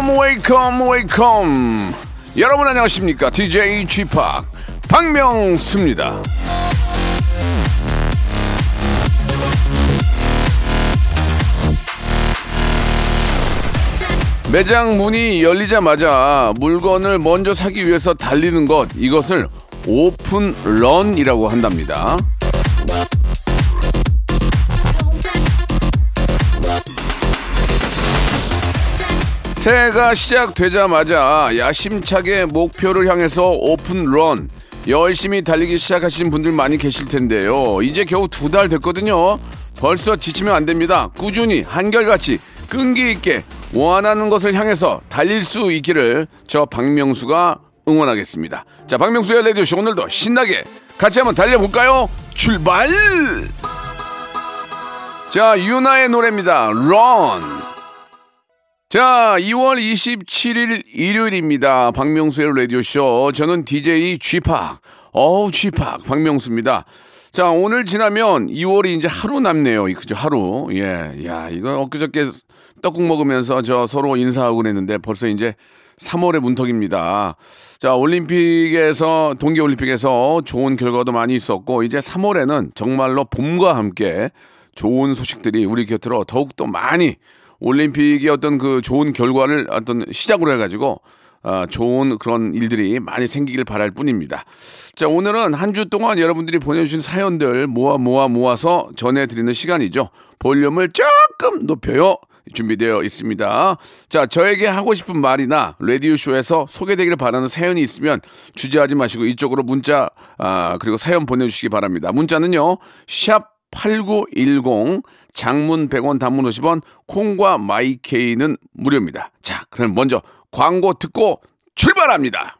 Wake up wake up wake up 여러분 안녕하십니까? DJ G Park 박명수입니다. 매장 문이 열리자마자 물건을 먼저 사기 위해서 달리는 것 이것을 오픈 런이라고 한답니다. 새해가 시작되자마자 야심차게 목표를 향해서 오픈런 열심히 달리기 시작하신 분들 많이 계실 텐데요. 이제 겨우 두 달 됐거든요. 벌써 지치면 안 됩니다. 꾸준히 한결같이 끈기 있게 원하는 것을 향해서 달릴 수 있기를 저 박명수가 응원하겠습니다. 자, 박명수의 레디오쇼 오늘도 신나게 같이 한번 달려볼까요? 출발! 자, 유나의 노래입니다. Run! 자, 2월 27일 일요일입니다. 박명수의 라디오쇼. 저는 DJ 쥐팍. 어우, 쥐팍. 박명수입니다. 자, 오늘 지나면 2월이 이제 하루 남네요. 그죠, 하루. 예. 야, 이거 엊그저께 떡국 먹으면서 저 서로 인사하고 그랬는데 벌써 이제 3월의 문턱입니다. 자, 올림픽에서, 동계올림픽에서 좋은 결과도 많이 있었고, 이제 3월에는 정말로 봄과 함께 좋은 소식들이 우리 곁으로 더욱더 많이 올림픽의 어떤 그 좋은 결과를 어떤 시작으로 해가지고 아, 좋은 그런 일들이 많이 생기길 바랄 뿐입니다. 자, 오늘은 한 주 동안 여러분들이 보내주신 사연들 모아 모아 모아서 전해드리는 시간이죠. 볼륨을 조금 높여요. 준비되어 있습니다. 자, 저에게 하고 싶은 말이나 라디오쇼에서 소개되기를 바라는 사연이 있으면 주저하지 마시고 이쪽으로 문자, 아, 그리고 사연 보내주시기 바랍니다. 문자는요, 샵 8910 장문 100원 단문 50원 콩과 마이케이는 무료입니다. 자, 그럼 먼저 광고 듣고 출발합니다.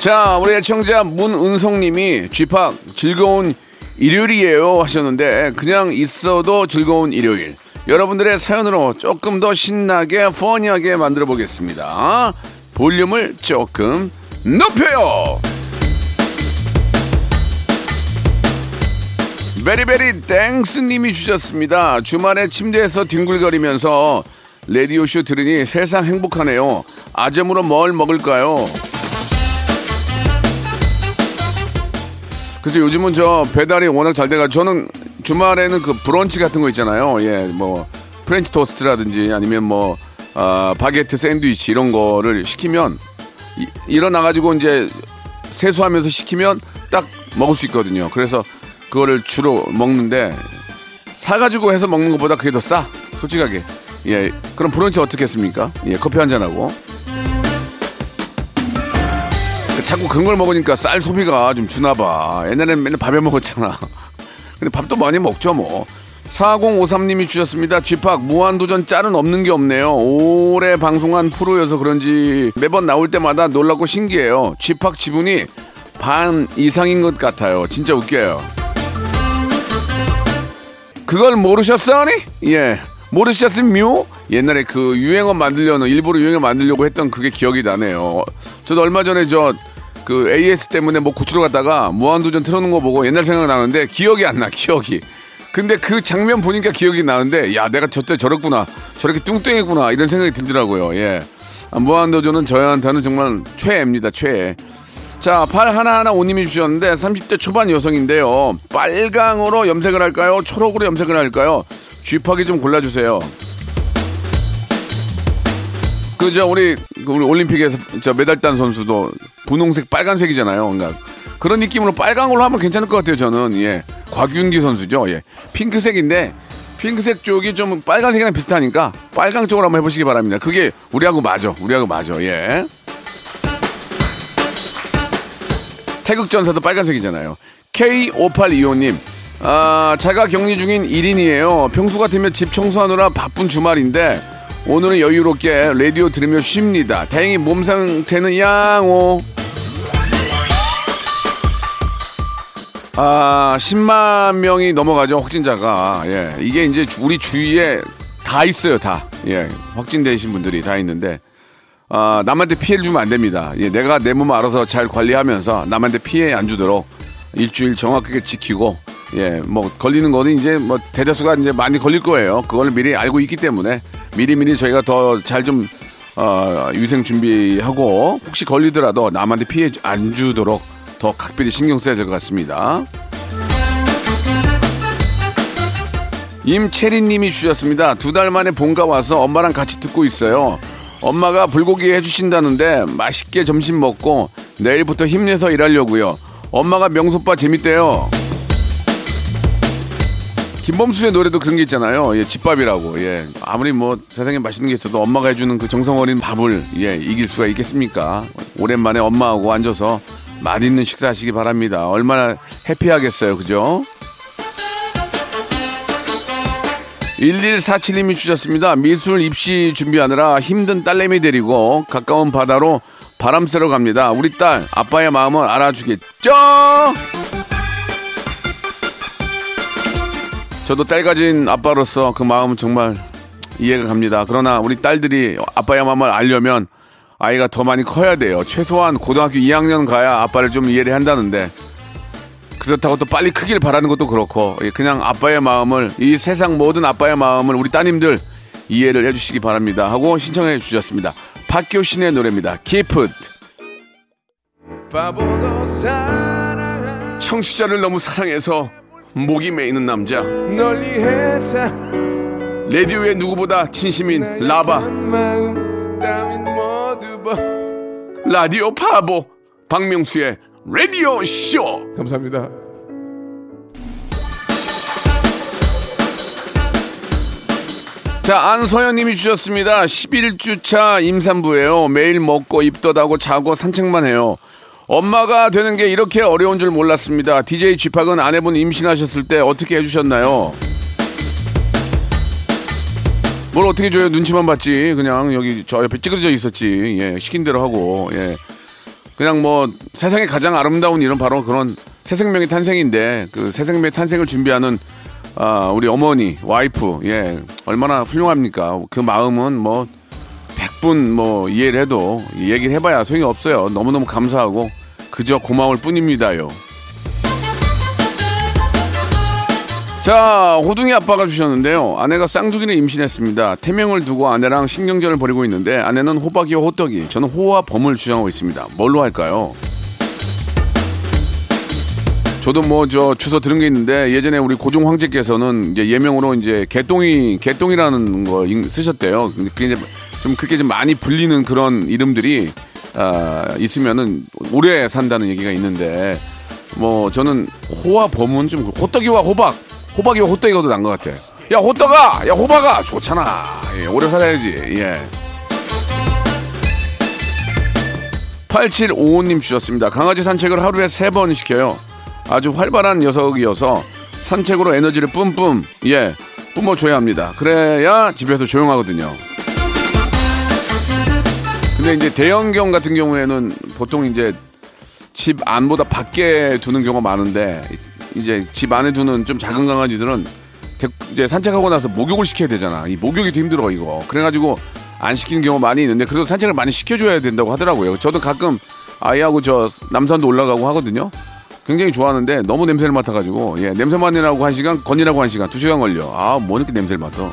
자, 우리 애청자 문은성님이 쥐팍 즐거운 일요일이에요 하셨는데 그냥 있어도 즐거운 일요일. 여러분들의 사연으로 조금 더 신나게 퍼니하게 만들어 보겠습니다. 볼륨을 조금 높여요. 베리베리 땡스님이 주셨습니다. 주말에 침대에서 뒹굴거리면서 라디오쇼 들으니 세상 행복하네요. 아점으로 뭘 먹을까요? 그래서 요즘은 저 배달이 워낙 잘 돼가 저는 주말에는 그 브런치 같은 거 있잖아요. 예, 뭐 프렌치 토스트라든지 아니면 뭐 아, 바게트 샌드위치 이런 거를 시키면 이, 일어나 가지고 이제 세수하면서 시키면 딱 먹을 수 있거든요. 그래서 그거를 주로 먹는데 사가지고 해서 먹는 것보다 그게 더 싸. 솔직하게. 예, 그럼 브런치 어떻게 했습니까? 예, 커피 한잔 하고. 자꾸 그런 걸 먹으니까 쌀 소비가 좀 주나 봐. 옛날에는 맨날 밥에 먹었잖아. 근데 밥도 많이 먹죠, 뭐. 4053님이 주셨습니다. 쥐팍 무한도전 짤은 없는 게 없네요. 오래 방송한 프로여서 그런지 매번 나올 때마다 놀랍고 신기해요. 쥐팍 지분이 반 이상인 것 같아요. 진짜 웃겨요. 그걸 모르셨어니? 예. 모르셨으며? 옛날에 그 유행어 만들려는 일부러 유행어 만들려고 했던 그게 기억이 나네요. 저도 얼마 전에 저 그 AS 때문에 뭐 고추로 갔다가 무한도전 틀어놓은 거 보고 옛날 생각 나는데 기억이 안 나, 기억이. 근데 그 장면 보니까 기억이 나는데 야 내가 저때 저랬구나 저렇게 뚱뚱했구나 이런 생각이 들더라고요 예 아, 무한도전은 저희한테는 정말 최애입니다 최애 자, 팔 하나하나 오님이 주셨는데 30대 초반 여성인데요. 빨강으로 염색을 할까요? 초록으로 염색을 할까요? 쥐팍이 좀 골라주세요. 그저 우리 그 우리 올림픽에서 저 메달 딴 선수도 분홍색 빨간색이잖아요. 그러니까 그런 느낌으로 빨간 걸로 하면 괜찮을 것 같아요, 저는. 예. 곽윤기 선수죠. 예. 핑크색인데, 핑크색 쪽이 좀 빨간색이랑 비슷하니까 빨강 쪽으로 한번 해보시기 바랍니다. 그게 우리하고 맞아. 우리하고 맞아. 예. 태극전사도 빨간색이잖아요. K5825님. 아, 자가 격리 중인 1인이에요. 평소 같으면 집 청소하느라 바쁜 주말인데 오늘은 여유롭게 라디오 들으며 쉽니다. 다행히 몸 상태는 양호. 아, 10만 명이 넘어가죠, 확진자가. 예. 이게 이제 우리 주위에 다 있어요, 다. 예. 확진되신 분들이 다 있는데. 아, 남한테 피해를 주면 안 됩니다. 예, 내가 내 몸 알아서 잘 관리하면서 남한테 피해 안 주도록 일주일 정확하게 지키고, 예, 뭐, 걸리는 거는 이제 뭐, 대다수가 이제 많이 걸릴 거예요. 그걸 미리 알고 있기 때문에 미리미리 저희가 더 잘 좀, 어, 위생 준비하고 혹시 걸리더라도 남한테 피해 안 주도록 더 각별히 신경 써야 될 것 같습니다. 임채린님이 주셨습니다. 두 달 만에 본가 와서 엄마랑 같이 듣고 있어요. 엄마가 불고기 해주신다는데 맛있게 점심 먹고 내일부터 힘내서 일하려고요. 엄마가 명소빠 재밌대요. 김범수의 노래도 그런 게 있잖아요. 예, 집밥이라고. 예. 아무리 뭐 세상에 맛있는 게 있어도 엄마가 해주는 그 정성 어린 밥을 예, 이길 수가 있겠습니까? 오랜만에 엄마하고 앉아서 맛있는 식사하시기 바랍니다. 얼마나 해피하겠어요. 그죠? 1147님이 주셨습니다. 미술 입시 준비하느라 힘든 딸내미 데리고 가까운 바다로 바람 쐬러 갑니다. 우리 딸, 아빠의 마음을 알아주겠죠? 저도 딸 가진 아빠로서 그 마음은 정말 이해가 갑니다. 그러나 우리 딸들이 아빠의 마음을 알려면 아이가 더 많이 커야 돼요. 최소한 고등학교 2학년 가야 아빠를 좀 이해를 한다는데 그렇다고 또 빨리 크길 바라는 것도 그렇고 예, 그냥 아빠의 마음을 이 세상 모든 아빠의 마음을 우리 따님들 이해를 해주시기 바랍니다 하고 신청해 주셨습니다 박효신의 노래입니다 Keep It 청취자를 너무 사랑해서 목이 메이는 남자 레디오의 누구보다 진심인 라바 라디오 파보 박명수의 라디오 쇼 감사합니다. 자, 안서연님이 주셨습니다. 11주차 임산부예요. 매일 먹고 입덧하고 자고 산책만 해요. 엄마가 되는 게 이렇게 어려운 줄 몰랐습니다. DJ 쥐팍은 아내분 임신하셨을 때 어떻게 해주셨나요? 뭘 어떻게 줘요? 눈치만 봤지. 그냥 여기 저 옆에 찌그러져 있었지. 예, 시킨 대로 하고. 예. 그냥 뭐 세상에 가장 아름다운 일은 바로 그런 새 생명의 탄생인데 그 새 생명의 탄생을 준비하는 아, 우리 어머니, 와이프, 예, 얼마나 훌륭합니까? 그 마음은 뭐, 백분 뭐, 이해를 해도, 얘기를 해봐야 소용이 없어요. 너무너무 감사하고, 그저 고마울 뿐입니다요. 자, 호둥이 아빠가 주셨는데요. 아내가 쌍둥이를 임신했습니다. 태명을 두고 아내랑 신경전을 벌이고 있는데, 아내는 호박이와 호떡이, 저는 호와 범을 주장하고 있습니다. 뭘로 할까요? 저도 뭐 저 주소 들은 게 있는데 예전에 우리 고종 황제께서는 이제 예명으로 이제 개똥이 개똥이라는 걸 인- 쓰셨대요. 근데 그게 좀 그렇게 좀 많이 불리는 그런 이름들이 아, 있으면은 오래 산다는 얘기가 있는데 뭐 저는 호와 범은 좀 호떡이와 호박 호박이와 호떡이가 더 나은 것 같아. 야 호떡아, 야 호박아 좋잖아. 예, 오래 살아야지. 예. 8755님 주셨습니다. 강아지 산책을 하루에 세 번 시켜요. 아주 활발한 녀석이어서 산책으로 에너지를 뿜뿜, 예, 뿜어줘야 합니다. 그래야 집에서 조용하거든요. 근데 이제 대형견 같은 경우에는 보통 이제 집 안보다 밖에 두는 경우가 많은데 이제 집 안에 두는 좀 작은 강아지들은 대- 이제 산책하고 나서 목욕을 시켜야 되잖아. 이 목욕이 더 힘들어 이거. 그래가지고 안 시키는 경우 많이 있는데 그래도 산책을 많이 시켜줘야 된다고 하더라고요. 저도 가끔 아이하고 저 남산도 올라가고 하거든요. 굉장히 좋아하는데 너무 냄새를 맡아가지고 예 냄새 맡느라고 한 시간 건이라고 한 시간 두 시간 걸려. 아뭐 이렇게 냄새를 맡아.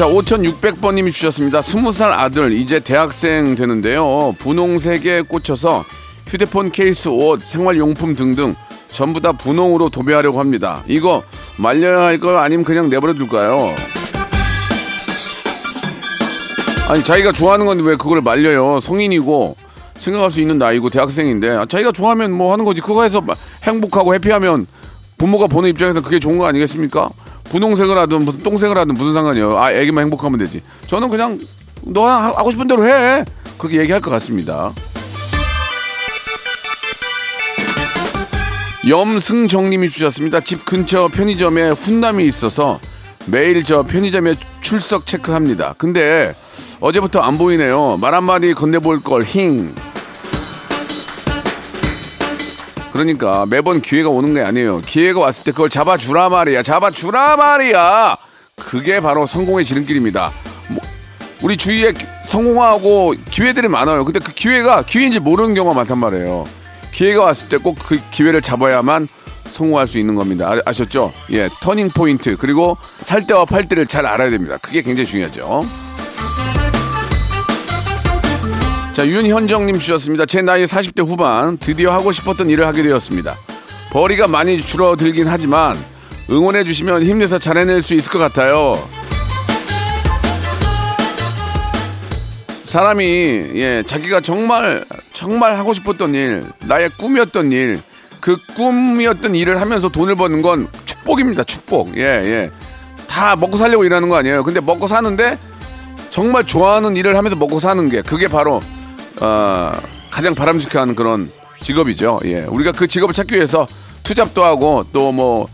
자, 5,600번님이 주셨습니다. 20살 아들, 이제 대학생 되는데요. 분홍색에 꽂혀서 휴대폰 케이스, 옷, 생활용품 등등 전부 다 분홍으로 도배하려고 합니다. 이거 말려야 할까요? 아니면 그냥 내버려 둘까요? 아니, 자기가 좋아하는 건데 왜 그걸 말려요? 성인이고, 생각할 수 있는 나이고 대학생인데 아, 자기가 좋아하면 뭐 하는 거지 그거 해서 막 행복하고 해피하면 부모가 보는 입장에서 그게 좋은 거 아니겠습니까? 분홍색을 하든 무슨 똥색을 하든 무슨 상관이에요. 아 애기만 행복하면 되지. 저는 그냥 너 하- 하고 싶은 대로 해. 그렇게 얘기할 것 같습니다. 염승정님이 주셨습니다. 집 근처 편의점에 훈남이 있어서 매일 저 편의점에 출석 체크합니다. 근데 어제부터 안 보이네요. 말 한마디 건네볼 걸 힝. 그러니까 매번 기회가 오는 게 아니에요. 기회가 왔을 때 그걸 잡아주라 말이야. 잡아주라 말이야. 그게 바로 성공의 지름길입니다. 뭐, 우리 주위에 기- 성공하고 기회들이 많아요. 근데 그 기회가 기회인지 모르는 경우가 많단 말이에요. 기회가 왔을 때 꼭 그 기회를 잡아야만 성공할 수 있는 겁니다. 아, 셨죠 예, 터닝 포인트 그리고 살 때와 팔 때를 잘 알아야 됩니다. 그게 굉장히 중요하죠. 자, 윤현정님 주셨습니다. 제 나이 40대 후반 드디어 하고 싶었던 일을 하게 되었습니다. 벌이가 많이 줄어들긴 하지만 응원해 주시면 힘내서 잘해낼 수 있을 것 같아요. 사람이 예 자기가 정말 정말 하고 싶었던 일 나의 꿈이었던 일 그 꿈이었던 일을 하면서 돈을 버는 건 축복입니다 축복 예 예 다 먹고 살려고 일하는 거 아니에요 근데 먹고 사는데 정말 좋아하는 일을 하면서 먹고 사는 게 그게 바로 어, 가장 바람직한 그런 직업이죠 예 우리가 그 직업을 찾기 위해서 투잡도 하고 또뭐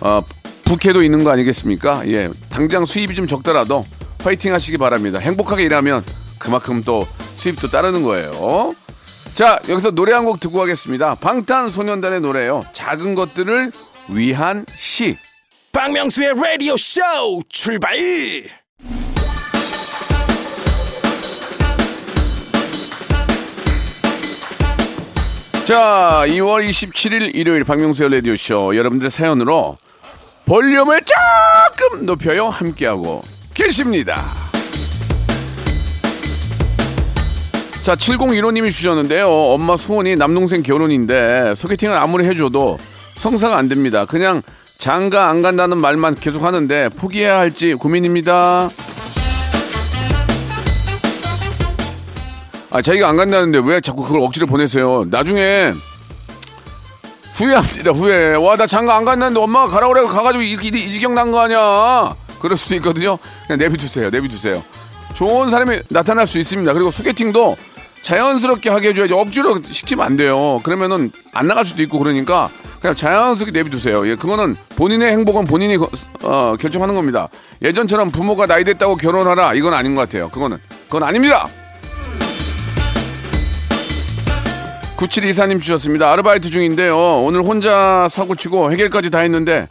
어, 부캐도 있는 거 아니겠습니까 예 당장 수입이 좀 적더라도 화이팅 하시기 바랍니다 행복하게 일하면 그만큼 또 수입도 따르는 거예요. 자, 여기서 노래 한 곡 듣고 가겠습니다. 방탄소년단의 노래예요. 작은 것들을 위한 시. 박명수의 라디오 쇼 출발 자, 2월 27일 일요일 박명수의 라디오쇼 여러분들의 사연으로 볼륨을 조금 높여요 함께하고 계십니다. 자, 7015님이 주셨는데요. 엄마 수원이 남동생 결혼인데 소개팅을 아무리 해줘도 성사가 안 됩니다. 그냥 장가 안 간다는 말만 계속 하는데 포기해야 할지 고민입니다. 아, 자기가 안 간다는데 왜 자꾸 그걸 억지로 보내세요? 나중에 후회합니다, 후회. 와, 나 장가 안 갔는데 엄마가 가라 그래 가가지고 이, 이, 이 지경 난 거 아니야. 그럴 수도 있거든요. 그냥 내비두세요, 내비두세요. 좋은 사람이 나타날 수 있습니다. 그리고 소개팅도 자연스럽게 하게 해줘야지 억지로 시키면 안 돼요. 그러면은 안 나갈 수도 있고 그러니까 그냥 자연스럽게 내비두세요. 예, 그거는 본인의 행복은 본인이 거- 어, 결정하는 겁니다. 예전처럼 부모가 나이 됐다고 결혼하라 이건 아닌 것 같아요. 그거는 그건 아닙니다. 9724님 주셨습니다. 아르바이트 중인데요. 오늘 혼자 사고치고 해결까지 다 했는데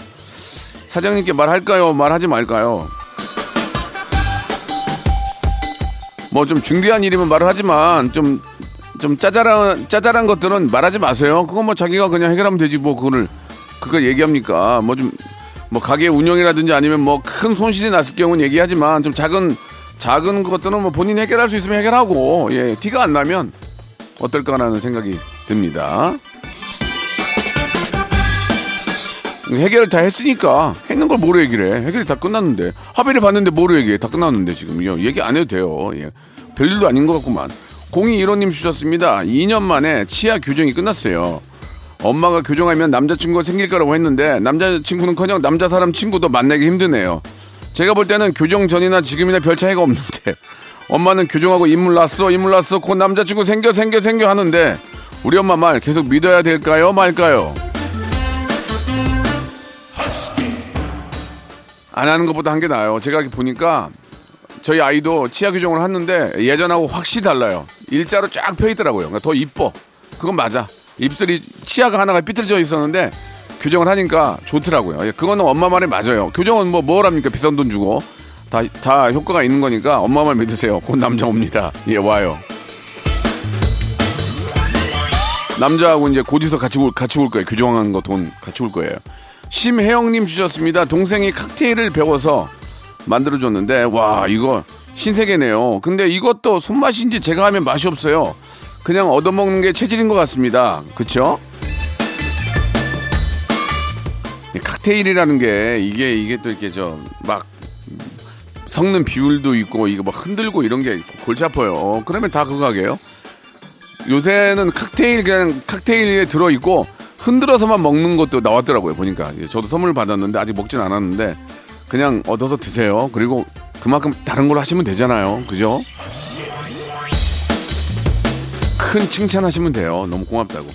사장님께 말할까요? 말하지 말까요? 뭐 좀 중대한 일이면 말을 하지만 좀, 좀 짜잘한, 짜잘한 것들은 말하지 마세요. 그거 뭐 자기가 그냥 해결하면 되지 뭐 그거를, 그걸 얘기합니까? 뭐 좀, 뭐 가게 운영이라든지 아니면 뭐 큰 손실이 났을 경우는 얘기하지만 좀 작은, 작은 것들은 뭐 본인이 해결할 수 있으면 해결하고, 예, 티가 안 나면 어떨까라는 생각이 듭니다. 해결을 다 했으니까 했는 걸 뭐로 얘기를 해? 해결이 다 끝났는데 합의를 봤는데 뭐로 얘기해? 다 끝났는데 지금 이거 얘기 안 해도 돼요. 예. 별일도 아닌 것 같구만. 0215님 주셨습니다. 2년 만에 치아 교정이 끝났어요. 엄마가 교정하면 남자친구가 생길 거라고 했는데 남자친구는커녕 남자 사람 친구도 만나기 힘드네요. 제가 볼 때는 교정 전이나 지금이나 별 차이가 없는데 엄마는 교정하고 인물 났어 인물 났어 곧 남자친구 생겨 생겨 생겨 하는데 우리 엄마 말 계속 믿어야 될까요 말까요? 안 하는 것보다 한 게 나아요. 제가 보니까 저희 아이도 치아 교정을 했는데 예전하고 확실히 달라요. 일자로 쫙 펴 있더라고요. 그러니까 더 이뻐. 그건 맞아. 입술이 치아가 하나가 삐뚤어져 있었는데 교정을 하니까 좋더라고요. 예, 그거는 엄마 말이 맞아요. 교정은 뭐 뭐랍니까 비싼 돈 주고 다 다 효과가 있는 거니까 엄마 말 믿으세요. 곧 남자 옵니다. 예 와요. 남자하고 이제 곧이서 같이 올 같이 올 거예요. 교정한 거 돈 같이 올 거예요. 심혜영님 주셨습니다. 동생이 칵테일을 배워서 만들어줬는데 와 이거 신세계네요. 근데 이것도 손맛인지 제가 하면 맛이 없어요. 그냥 얻어먹는 게 체질인 것 같습니다. 그쵸? 이 칵테일이라는 게 이게 이게 또 이렇게 저막 섞는 비율도 있고 이거 막 흔들고 이런 게 골치 아파요. 그러면 다 그거 하게요. 요새는 칵테일 그냥 칵테일에 들어 있고 흔들어서만 먹는 것도 나왔더라고요. 보니까 예, 저도 선물 받았는데 아직 먹진 않았는데 그냥 얻어서 드세요. 그리고 그만큼 다른 걸 하시면 되잖아요. 그죠? 큰 칭찬하시면 돼요. 너무 고맙다고.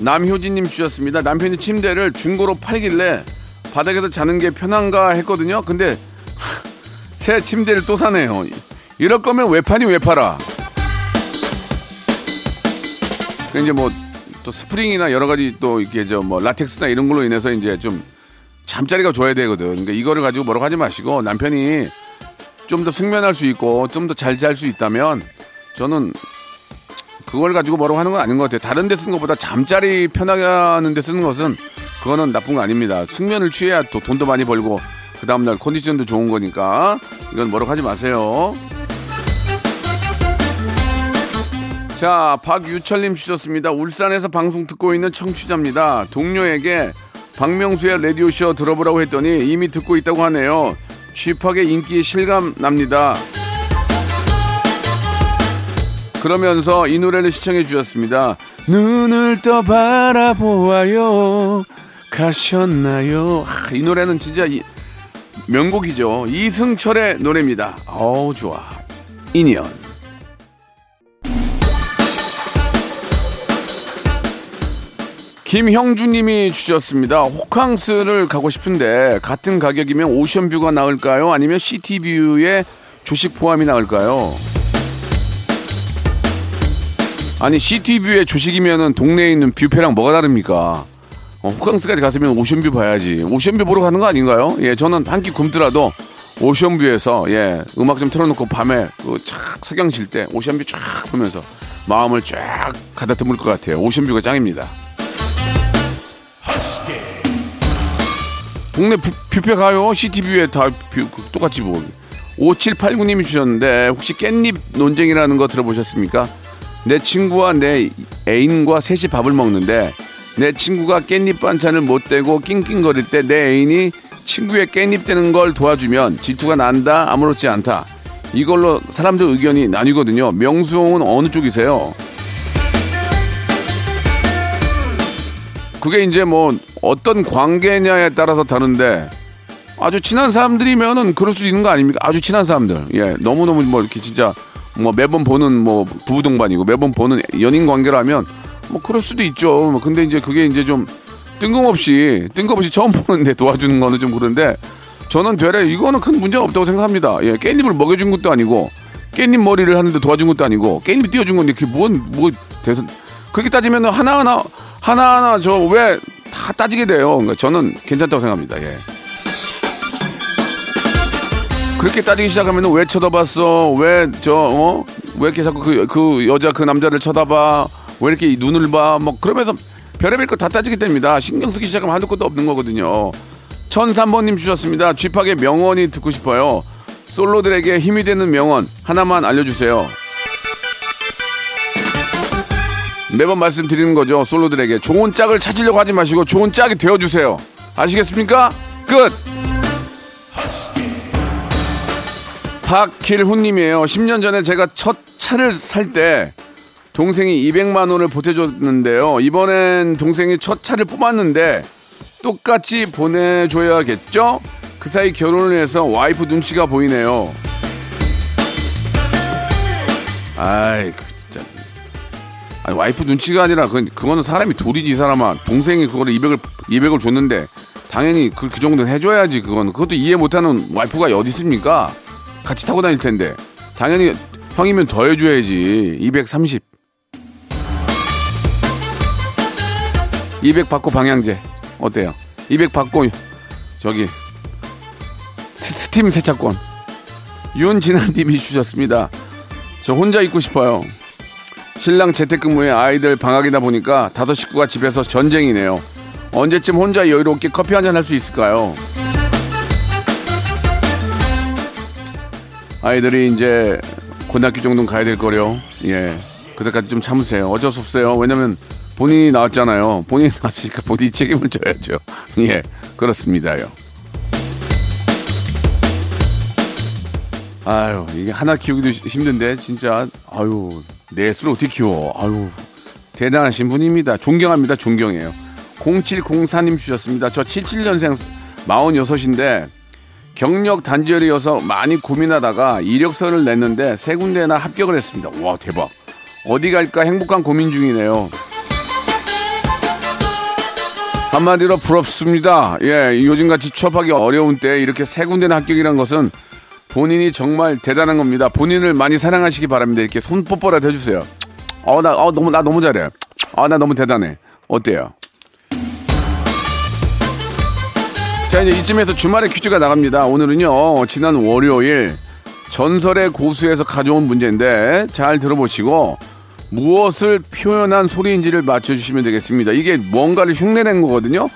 남효진님 주셨습니다. 남편이 침대를 중고로 팔길래 바닥에서 자는 게 편한가 했거든요. 근데 새 침대를 또 사네요. 이럴 거면 왜 파니 왜 팔아? 그 이제 뭐 또 스프링이나 여러 가지 또 이렇게 저 뭐 라텍스나 이런 걸로 인해서 이제 좀 잠자리가 줘야 되거든. 그러니까 이거를 가지고 뭐라고 하지 마시고 남편이 좀 더 숙면할 수 있고 좀 더 잘 잘 수 있다면 저는 그걸 가지고 뭐라고 하는 건 아닌 것 같아요. 다른 데 쓰는 것보다 잠자리 편하게 하는 데 쓰는 것은 그거는 나쁜 거 아닙니다. 숙면을 취해야 또 돈도 많이 벌고 그 다음날 컨디션도 좋은 거니까 이건 뭐라고 하지 마세요. 자, 박유철님 주셨습니다. 울산에서 방송 듣고 있는 청취자입니다. 동료에게 박명수의 라디오쇼 들어보라고 했더니 이미 듣고 있다고 하네요. 쥐팍의 인기 실감 납니다. 그러면서 이 노래를 시청해 주셨습니다. 눈을 떠 바라보아요. 가셨나요? 아, 이 노래는 진짜 이, 명곡이죠. 이승철의 노래입니다. 어우, 좋아. 인연. 김형주님이 주셨습니다. 호캉스를 가고 싶은데 같은 가격이면 오션뷰가 나을까요? 아니면 시티뷰의 조식 포함이 나을까요? 아니 시티뷰의 조식이면은 동네에 있는 뷰페랑 뭐가 다릅니까? 어, 호캉스까지 갔으면 오션뷰 봐야지. 오션뷰 보러 가는 거 아닌가요? 예, 저는 한 끼 굶더라도 오션뷰에서 예 음악 좀 틀어놓고 밤에 그착 석양 칠때 오션뷰 쫙 보면서 마음을 쫙 가다듬을 것 같아요. 오션뷰가 짱입니다. 동네 뷰, 뷔페 가요. 시티뷰에 다 뷰, 똑같이 뭐. 5789님이 주셨는데 혹시 깻잎 논쟁이라는 거 들어보셨습니까? 내 친구와 내 애인과 셋이 밥을 먹는데 내 친구가 깻잎 반찬을 못 떼고 낑낑거릴 때 내 애인이 친구의 깻잎 떼는 걸 도와주면 질투가 난다 아무렇지 않다 이걸로 사람들 의견이 나뉘거든요 명수옹은 어느 쪽이세요? 그게 이제 뭐 어떤 관계냐에 따라서 다른데 아주 친한 사람들이면은 그럴 수 있는 거 아닙니까? 아주 친한 사람들. 예, 너무너무 뭐 이렇게 진짜 뭐 매번 보는 뭐 부부 동반이고 매번 보는 연인 관계라면 뭐 그럴 수도 있죠. 뭐 근데 이제 그게 이제 좀 뜬금없이 뜬금없이 처음 보는데 도와주는 거는 좀 그런데 저는 되레 이거는 큰 문제가 없다고 생각합니다. 예, 깻잎을 먹여준 것도 아니고 깻잎 머리를 하는데 도와준 것도 아니고 깻잎 띄워준 건데 그게 뭔뭐 대선 그렇게 따지면 하나하나 하나하나 저 왜 다 따지게 돼요. 그러니까 저는 괜찮다고 생각합니다. 예. 그렇게 따지기 시작하면 왜 쳐다봤어? 왜 저 어? 왜 이렇게 자꾸 그, 그 여자 그 남자를 쳐다봐? 왜 이렇게 눈을 봐? 뭐 그러면서 별의별 거다 따지게 됩니다. 신경 쓰기 시작하면 한두 것도 없는 거거든요. 천삼번님 주셨습니다. 쥐팍의 명언이 듣고 싶어요. 솔로들에게 힘이 되는 명언 하나만 알려주세요. 매번 말씀드리는 거죠. 솔로들에게 좋은 짝을 찾으려고 하지 마시고 좋은 짝이 되어주세요. 아시겠습니까? 끝! 박길훈님이에요. 10년 전에 제가 첫 차를 살 때 동생이 200만 원을 보태줬는데요. 이번엔 동생이 첫 차를 뽑았는데 똑같이 보내줘야겠죠? 그 사이 결혼을 해서 와이프 눈치가 보이네요. 아이, 그 진짜. 아니, 와이프 눈치가 아니라 그건, 그거는 사람이 돌이지, 이 사람아. 동생이 그거를 200을, 200을 줬는데 당연히 그, 그 정도는 해줘야지, 그거는. 그것도 이해 못하는 와이프가 어디 있습니까? 같이 타고 다닐 텐데. 당연히 형이면 더 해줘야지. 230. 200 받고 방향제. 어때요? 200 받고, 저기, 스- 스팀 세차권. 윤진아님이 주셨습니다. 저 혼자 있고 싶어요. 신랑 재택근무에 아이들 방학이다 보니까 다섯 식구가 집에서 전쟁이네요. 언제쯤 혼자 여유롭게 커피 한 잔 할 수 있을까요? 아이들이 이제 고등학교 정도는 가야 될 거려. 예. 그때까지 좀 참으세요. 어쩔 수 없어요. 왜냐면 본인이 나왔잖아요. 본인이 나왔으니까 본인이 책임을 져야죠. 예. 그렇습니다요. 아유, 이게 하나 키우기도 시- 힘든데, 진짜, 아유, 넷을 어떻게 키워? 아유, 대단하신 분입니다. 존경합니다. 존경해요. 0704님 주셨습니다. 저 77년생 46인데 경력 단절이어서 많이 고민하다가 이력서를 냈는데 세 군데나 합격을 했습니다. 와, 대박. 어디 갈까 행복한 고민 중이네요. 한마디로 부럽습니다. 예, 요즘같이 취업하기 어려운 때 이렇게 세 군데나 합격이란 것은 본인이 정말 대단한 겁니다. 본인을 많이 사랑하시기 바랍니다. 이렇게 손 뽀뽀라도 해주세요. 어, 나, 어, 너무, 나 너무 잘해. 아, 나 너무 대단해. 어때요? 자, 이제 이쯤에서 주말에 퀴즈가 나갑니다. 오늘은요, 지난 월요일 전설의 고수에서 가져온 문제인데 잘 들어보시고 무엇을 표현한 소리인지를 맞춰주시면 되겠습니다. 이게 뭔가를 흉내낸 거거든요.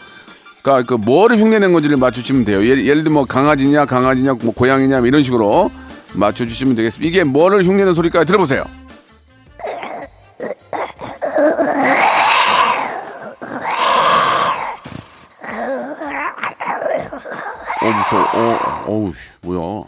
그러니까 그 뭐를 흉내낸 건지를 맞춰주시면 돼요. 예를, 예를 들면 뭐 강아지냐, 강아지냐, 뭐 고양이냐 뭐 이런 식으로 맞춰주시면 되겠습니다. 이게 뭐를 흉내낸 소리일까요? 들어보세요. 어 무서워. 어, 어우 뭐야.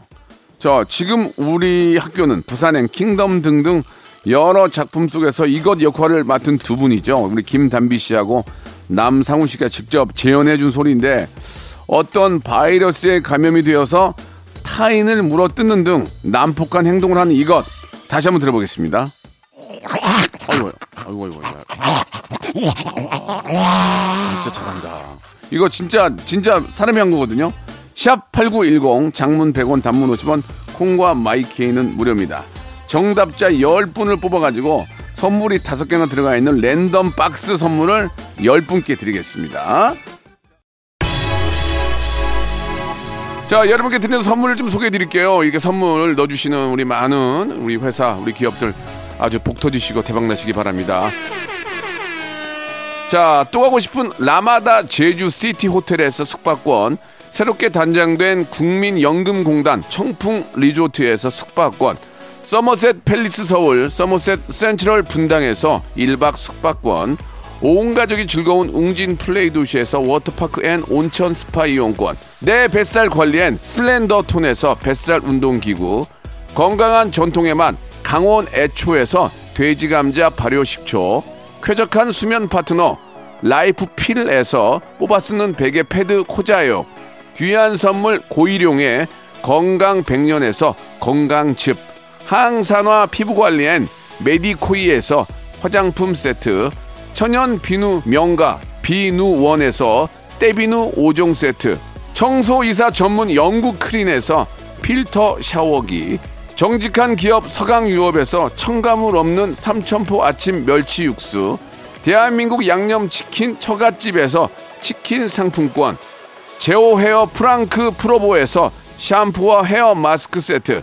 자 지금 우리 학교는 부산행 킹덤 등등 여러 작품 속에서 이것 역할을 맡은 두 분이죠. 우리 김담비 씨하고 남상훈 씨가 직접 재현해 준 소리인데 어떤 바이러스에 감염이 되어서 타인을 물어뜯는 등 난폭한 행동을 하는 이것 다시 한번 들어보겠습니다. 아이고, 아이고, 아이고, 아이고. 진짜 잘한다. 이거 진짜 진짜 사람이 한 거거든요. 샵 8910 장문 100원 단문 50원 콩과 마이케이는 무료입니다. 정답자 10분을 뽑아가지고 선물이 5개나 들어가 있는 랜덤 박스 선물을 10분께 드리겠습니다. 자, 여러분께 드리는 선물을 좀 소개해 드릴게요. 이렇게 선물 넣어주시는 우리 많은 우리 회사, 우리 기업들 아주 복 터지시고 대박 나시기 바랍니다. 자, 또 가고 싶은 라마다 제주 시티 호텔에서 숙박권, 새롭게 단장된 국민연금공단 청풍 리조트에서 숙박권, 서머셋 팰리스 서울, 서머셋 센트럴 분당에서 1박 숙박권, 온 가족이 즐거운 웅진 플레이 도시에서 워터파크 and 온천 스파 이용권, 내 뱃살 관리엔 슬렌더 톤에서 뱃살 운동기구, 건강한 전통의 맛 강원 애초에서 돼지 감자 발효 식초, 쾌적한 수면 파트너 라이프 필에서 뽑아 쓰는 베개 패드 코자요, 귀한 선물 고일용의 건강 백년에서 건강즙, 항산화 피부관리엔 메디코이에서 화장품 세트, 천연 비누 명가 비누원에서 때비누 5종 세트, 청소이사 전문 영국 크린에서 필터 샤워기, 정직한 기업 서강유업에서 첨가물 없는 삼천포 아침 멸치 육수, 대한민국 양념치킨 처갓집에서 치킨 상품권, 제오 헤어 프랑크 프로보에서 샴푸와 헤어 마스크 세트,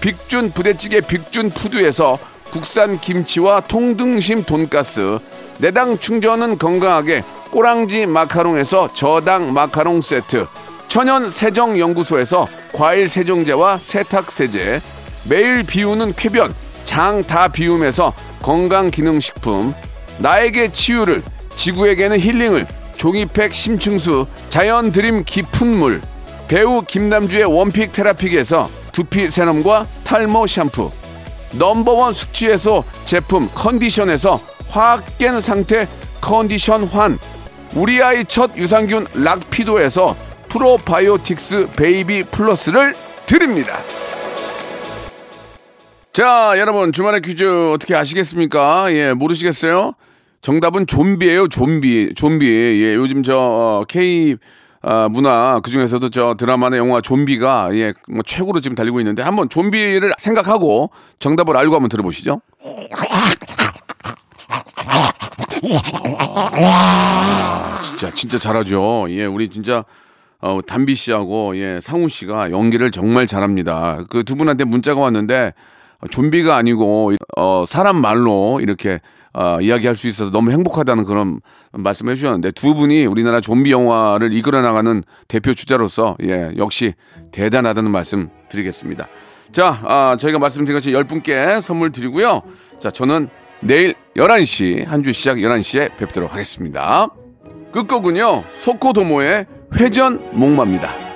빅준 부대찌개 빅준 푸드에서 국산 김치와 통등심 돈가스, 내당 충전은 건강하게 꼬랑지 마카롱에서 저당 마카롱 세트, 천연 세정 연구소에서 과일 세정제와 세탁 세제, 매일 비우는 쾌변 장 다 비움에서 건강 기능 식품, 나에게 치유를 지구에게는 힐링을 종이팩 심층수 자연 드림 깊은 물 배우 김남주의 원픽 테라픽에서 두피 세럼과 탈모 샴푸 넘버원 숙취해소 제품 컨디션에서 확 깬 상태 컨디션 환 우리 아이 첫 유산균 락피도에서 프로바이오틱스 베이비 플러스를 드립니다. 자, 여러분 주말의 퀴즈 어떻게 아시겠습니까? 예, 모르시겠어요? 정답은 좀비예요, 좀비. 좀비. 예, 요즘 저 어, K 아, 문화 그 중에서도 저 드라마나 영화 좀비가 예, 뭐 최고로 지금 달리고 있는데 한번 좀비를 생각하고 정답을 알고 한번 들어보시죠. 아, 진짜 진짜 잘하죠. 예, 우리 진짜 어, 담비 씨하고 예, 상훈 씨가 연기를 정말 잘합니다. 그 두 분한테 문자가 왔는데 좀비가 아니고 어, 사람 말로 이렇게 어, 이야기할 수 있어서 너무 행복하다는 그런 말씀을 해주셨는데 두 분이 우리나라 좀비 영화를 이끌어 나가는 대표 주자로서 예 역시 대단하다는 말씀 드리겠습니다. 자, 아, 저희가 말씀드린 것이 10분께 선물 드리고요. 자, 저는 내일 11시, 한 주 시작 11시에 뵙도록 하겠습니다. 끝곡은요, 소코도모의 회전 목마입니다.